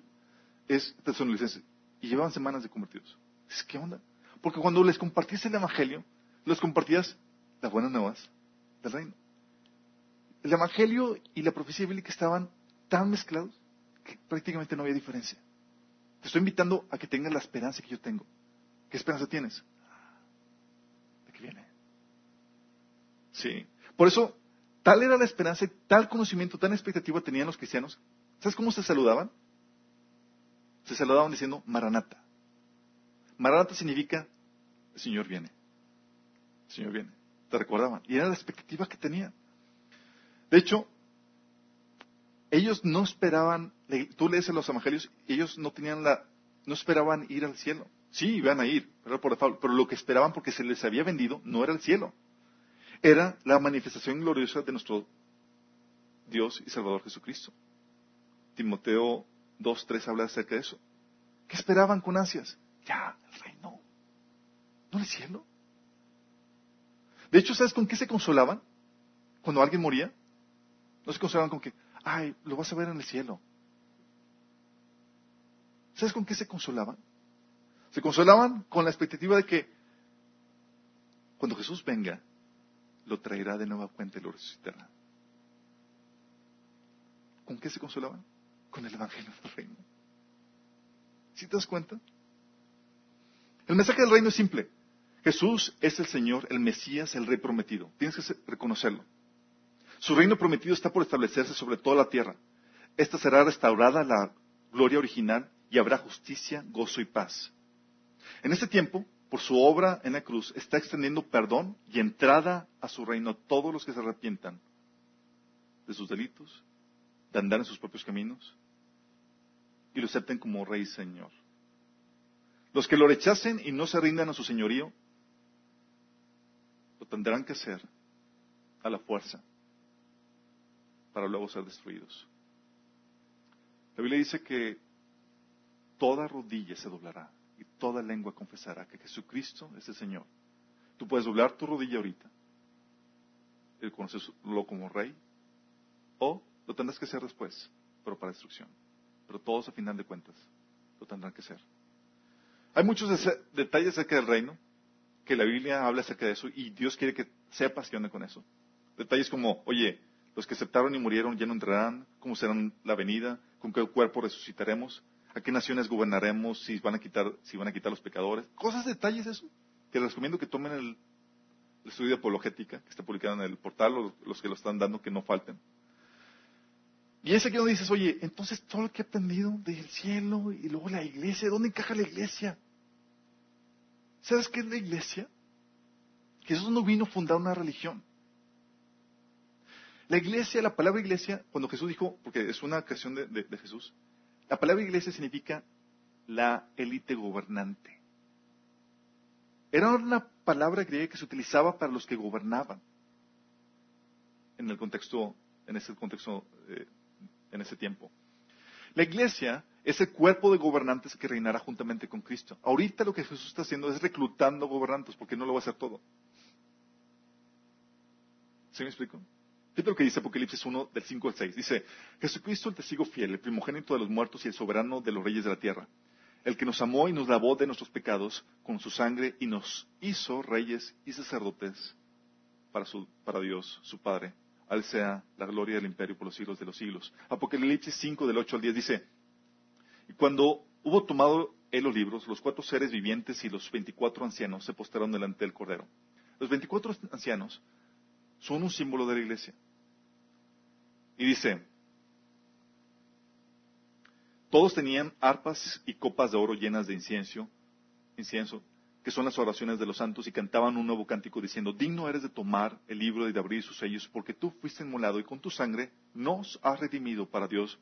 es tesalonicense. Y llevaban semanas de convertidos. Dices, ¿qué onda? Porque cuando les compartías el Evangelio, les compartías las buenas nuevas del reino. El Evangelio y la profecía bíblica estaban tan mezclados que prácticamente no había diferencia. Te estoy invitando a que tengas la esperanza que yo tengo. ¿Qué esperanza tienes? ¿De qué viene? Sí. Por eso, tal era la esperanza, tal conocimiento, tan expectativa tenían los cristianos. ¿Sabes cómo se saludaban? Se saludaban diciendo Maranata. Maranata significa el Señor viene. El Señor viene. Te recordaban. Y era la expectativa que tenían. De hecho, ellos no esperaban, tú lees en los evangelios, ellos no tenían la, no esperaban ir al cielo. Sí, iban a ir, pero, por pero lo que esperaban porque se les había vendido no era el cielo era la manifestación gloriosa de nuestro Dios y Salvador Jesucristo. Timoteo 2.3 habla acerca de eso. ¿Qué esperaban con ansias? Ya, el reino. ¿No el cielo? De hecho, ¿sabes con qué se consolaban? Cuando alguien moría. No se consolaban con que, ay, lo vas a ver en el cielo. ¿Sabes con qué se consolaban? Se consolaban con la expectativa de que cuando Jesús venga, lo traerá de nueva cuenta y lo resucitará. ¿Con qué se consolaban? Con el Evangelio del Reino. ¿Sí te das cuenta? El mensaje del reino es simple. Jesús es el Señor, el Mesías, el Rey prometido. Tienes que reconocerlo. Su reino prometido está por establecerse sobre toda la tierra. esta será restaurada la gloria original y habrá justicia, gozo y paz. En este tiempo, por su obra en la cruz, está extendiendo perdón y entrada a su reino a todos los que se arrepientan de sus delitos, de andar en sus propios caminos y lo acepten como rey y señor. Los que lo rechacen y no se rindan a su señorío, lo tendrán que hacer a la fuerza para luego ser destruidos. La Biblia dice que toda rodilla se doblará y toda lengua confesará que Jesucristo es el Señor. Tú puedes doblar tu rodilla ahorita y conocerlo como rey, o lo tendrás que hacer después, pero para destrucción. Pero todos a final de cuentas lo tendrán que hacer. Hay muchos detalles acerca del reino que la Biblia habla acerca de eso y Dios quiere que se apasione con eso. Detalles como, oye, los que aceptaron y murieron ya no entrarán, cómo será la venida, con qué cuerpo resucitaremos, a qué naciones gobernaremos, si van a quitar, si van a quitar los pecadores. Cosas, detalles eso, que les recomiendo que tomen el, estudio de apologética que está publicado en el portal, o los que lo están dando, que no falten. Y es aquí donde dices, oye, entonces todo lo que he aprendido del cielo y luego la iglesia, ¿dónde encaja la iglesia? ¿Sabes qué es la iglesia? Jesús no vino a fundar una religión. La iglesia, la palabra iglesia, cuando Jesús dijo, porque es una creación de, Jesús, la palabra iglesia significa la élite gobernante. Era una palabra griega que se utilizaba para los que gobernaban en el contexto, en ese contexto, eh, en ese tiempo. La iglesia es el cuerpo de gobernantes que reinará juntamente con Cristo. Ahorita lo que Jesús está haciendo es reclutando gobernantes, porque no lo va a hacer todo. ¿Sí me explico? Fíjate lo que dice Apocalipsis 1, del 5 al 6. Dice, Jesucristo el testigo fiel, el primogénito de los muertos y el soberano de los reyes de la tierra, el que nos amó y nos lavó de nuestros pecados con su sangre y nos hizo reyes y sacerdotes para, para Dios, su Padre. Al sea la gloria del imperio por los siglos de los siglos. Apocalipsis 5, del 8 al 10 dice, y cuando hubo tomado él los libros, los cuatro seres vivientes y los veinticuatro ancianos se postraron delante del Cordero. Los veinticuatro ancianos son un símbolo de la iglesia. Y dice, todos tenían arpas y copas de oro llenas de incienso, incienso, que son las oraciones de los santos, y cantaban un nuevo cántico diciendo, digno eres de tomar el libro y de abrir sus sellos, porque tú fuiste inmolado y con tu sangre nos has redimido para Dios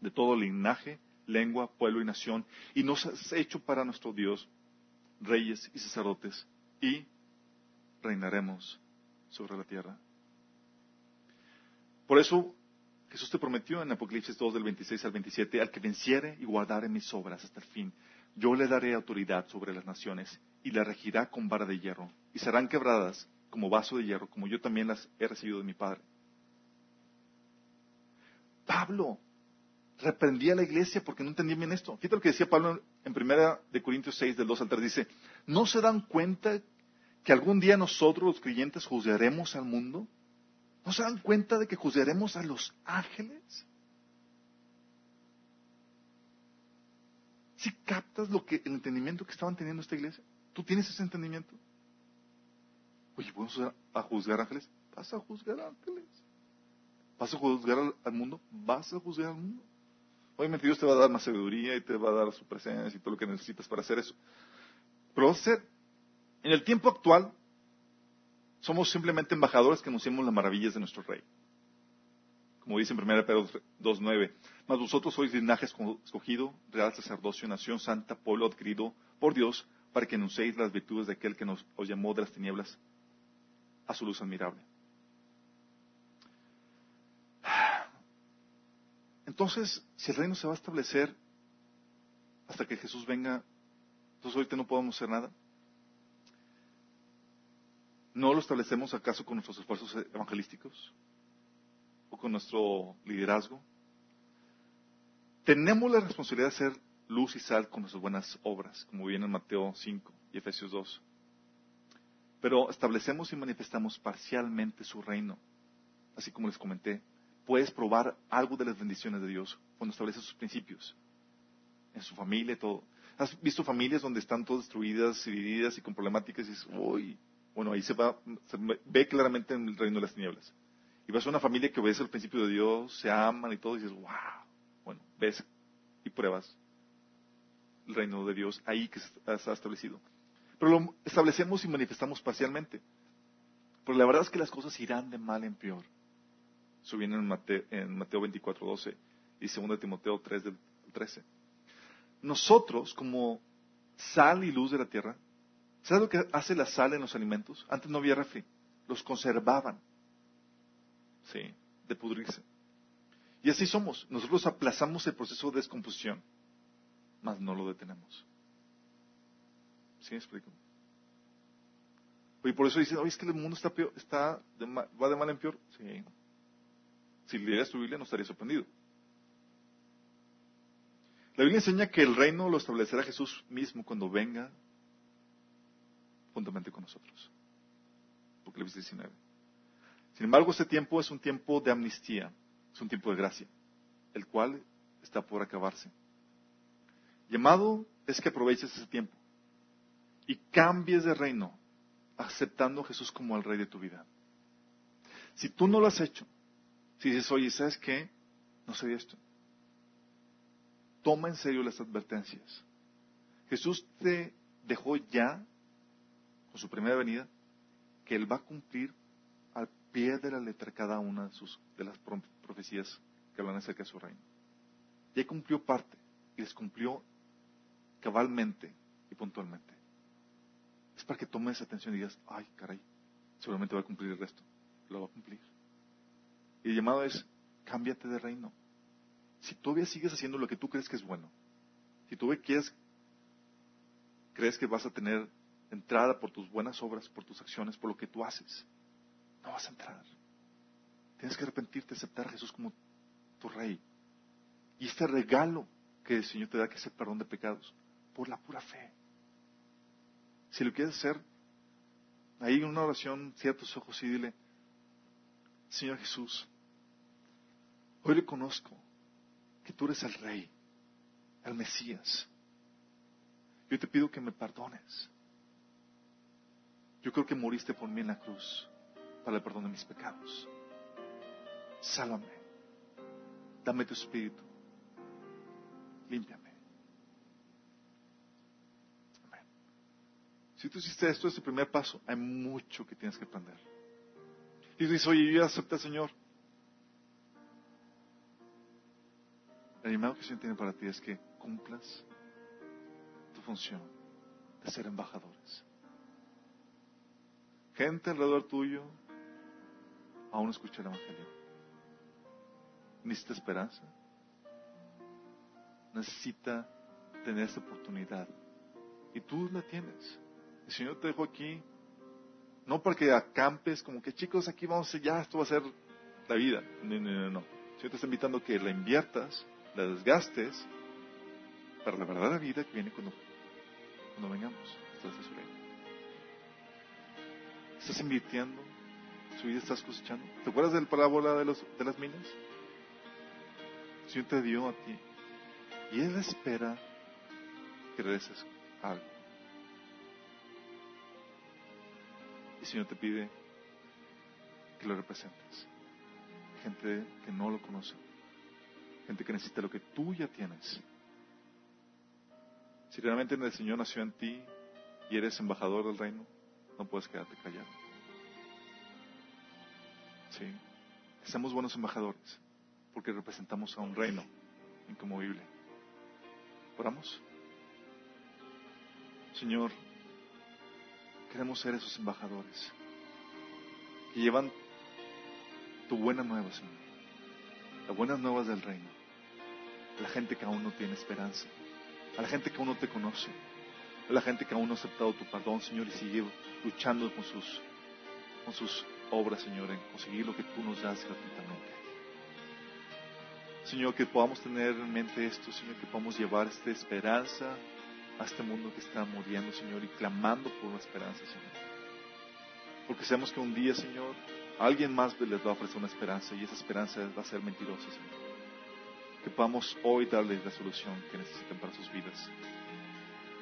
de todo linaje, lengua, pueblo y nación, y nos has hecho para nuestro Dios reyes y sacerdotes, y reinaremos sobre la tierra. Por eso Jesús te prometió en Apocalipsis 2 del 26 al 27, al que venciere y guardare mis obras hasta el fin, yo le daré autoridad sobre las naciones y la regirá con vara de hierro, y serán quebradas como vaso de hierro, como yo también las he recibido de mi Padre. Pablo reprendía a la iglesia porque no entendía bien esto. Fíjate lo que decía Pablo en primera de Corintios 6 del 2 al 3, dice, ¿no se dan cuenta que algún día nosotros los creyentes juzgaremos al mundo? ¿No se dan cuenta de que juzgaremos a los ángeles? Si captas lo que, el entendimiento que estaban teniendo esta iglesia, ¿tú tienes ese entendimiento? Oye, ¿vamos a juzgar ángeles? Vas a juzgar ángeles. ¿Vas a juzgar al, mundo? Vas a juzgar al mundo. Obviamente Dios te va a dar más sabiduría y te va a dar su presencia y todo lo que necesitas para hacer eso. Pero a ser, en el tiempo actual, somos simplemente embajadores que anunciamos las maravillas de nuestro Rey. Como dice en 1 Pedro 2.9, mas vosotros sois linaje escogido, real sacerdocio, nación santa, pueblo adquirido por Dios, para que anunciéis las virtudes de aquel que nos os llamó de las tinieblas a su luz admirable. Entonces, si el reino se va a establecer hasta que Jesús venga, entonces ahorita no podemos hacer nada. ¿No lo establecemos acaso con nuestros esfuerzos evangelísticos? ¿O con nuestro liderazgo? Tenemos la responsabilidad de ser luz y sal con nuestras buenas obras, como viene en Mateo 5 y Efesios 2. Pero establecemos y manifestamos parcialmente su reino. Así como les comenté, puedes probar algo de las bendiciones de Dios cuando estableces sus principios. En su familia y todo. ¿Has visto familias donde están todas destruidas, divididas y con problemáticas y dices, uy, bueno, ahí se, va, ve claramente en el reino de las tinieblas. y vas a una familia que obedece el principio de Dios, se aman y todo, y dices, wow. Bueno, ves y pruebas el reino de Dios ahí que está establecido. Pero lo establecemos y manifestamos parcialmente. Pero la verdad es que las cosas irán de mal en peor. Eso viene en Mateo, en Mateo 24, 12 y 2 Timoteo 3, 13. Nosotros, como sal y luz de la tierra, ¿sabes lo que hace la sal en los alimentos? Antes no había refri. Los conservaban. Sí, de pudrirse. Y así somos. Nosotros aplazamos el proceso de descomposición, mas no lo detenemos. ¿Sí me explico? Y por eso dicen, oye, es que el mundo está, peor, está va de mal en peor. Sí. Si leeras tu Biblia no estaría sorprendido. La Biblia enseña que el reino lo establecerá Jesús mismo cuando venga juntamente con nosotros. Apocalipsis 19. Sin embargo, este tiempo es un tiempo de amnistía, es un tiempo de gracia, el cual está por acabarse. Llamado es que aproveches ese tiempo y cambies de reino, aceptando a Jesús como el rey de tu vida. Si tú no lo has hecho, si dices, oye, ¿sabes qué? No sé esto. Toma en serio las advertencias. Jesús te dejó ya, con su primera venida, que Él va a cumplir al pie de la letra cada una de, las profecías que hablan acerca de su reino. Ya cumplió parte y les cumplió cabalmente y puntualmente es para que tomes atención y digas, ay, caray, seguramente va a cumplir el resto. Lo va a cumplir. Y el llamado es, cámbiate de reino. Si todavía sigues haciendo lo que tú crees que es bueno, si tú quieres, crees que vas a tener entrada por tus buenas obras, por tus acciones, por lo que tú haces, no vas a entrar. Tienes que arrepentirte, aceptar a Jesús como tu rey. Y este regalo que el Señor te da, que es el perdón de pecados, por la pura fe. Si lo quieres hacer, ahí en una oración, cierra tus ojos y dile, Señor Jesús, hoy reconozco que tú eres el Rey, el Mesías. Yo te pido que me perdones. Yo creo que moriste por mí en la cruz para el perdón de mis pecados. Sálvame. Dame tu espíritu. Límpiame. Si tú hiciste esto, es el primer paso. Hay mucho que tienes que aprender. Y dices, oye, yo ya acepté al Señor. El llamado que el Señor tiene para ti es que cumplas tu función de ser embajadores. Gente alrededor tuyo aún escucha el Evangelio. Necesita esperanza. Necesita tener esta oportunidad. Y tú la tienes. El Señor te dejó aquí, no para que acampes, como que chicos, aquí vamos, ya esto va a ser la vida. No, no, no, no. El Señor te está invitando a que la inviertas, la desgastes, para la verdadera vida que viene cuando, cuando vengamos. Estás su reino. ¿Estás invirtiendo? ¿Su vida estás cosechando? ¿Te acuerdas de la parábola de, los, de las minas? El Señor te dio a ti. Y Él espera que regreses algo. el Señor te pide que lo representes. Gente que no lo conoce. Gente que necesita lo que tú ya tienes. Si realmente el Señor nació en ti y eres embajador del reino, no puedes quedarte callado. Sí. Seamos buenos embajadores porque representamos a un reino incomovible. Oramos. Señor, Queremos ser esos embajadores que llevan tu buena nueva, Señor. Las buenas nuevas del reino. A la gente que aún no tiene esperanza. A la gente que aún no te conoce. A la gente que aún no ha aceptado tu perdón, Señor, y sigue luchando con sus, con sus obras, Señor, en conseguir lo que tú nos das gratuitamente. Señor, que podamos tener en mente esto, Señor, que podamos llevar esta esperanza a este mundo que está muriendo, Señor, y clamando por una esperanza, Señor. Porque sabemos que un día, Señor, alguien más les va a ofrecer una esperanza y esa esperanza va a ser mentirosa, Señor. Que podamos hoy darles la solución que necesitan para sus vidas.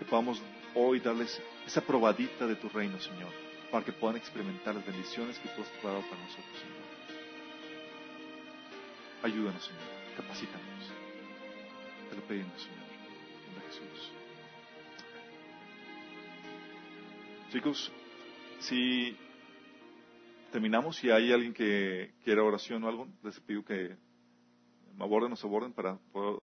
Que podamos hoy darles esa probadita de tu reino, Señor, para que puedan experimentar las bendiciones que tú has preparado para nosotros, Señor. Ayúdanos, Señor. Capacítanos. Te lo pedimos, Señor. En nombre de Jesús. Chicos, si terminamos, si hay alguien que quiera oración o algo, les pido que me aborden, nos aborden para poder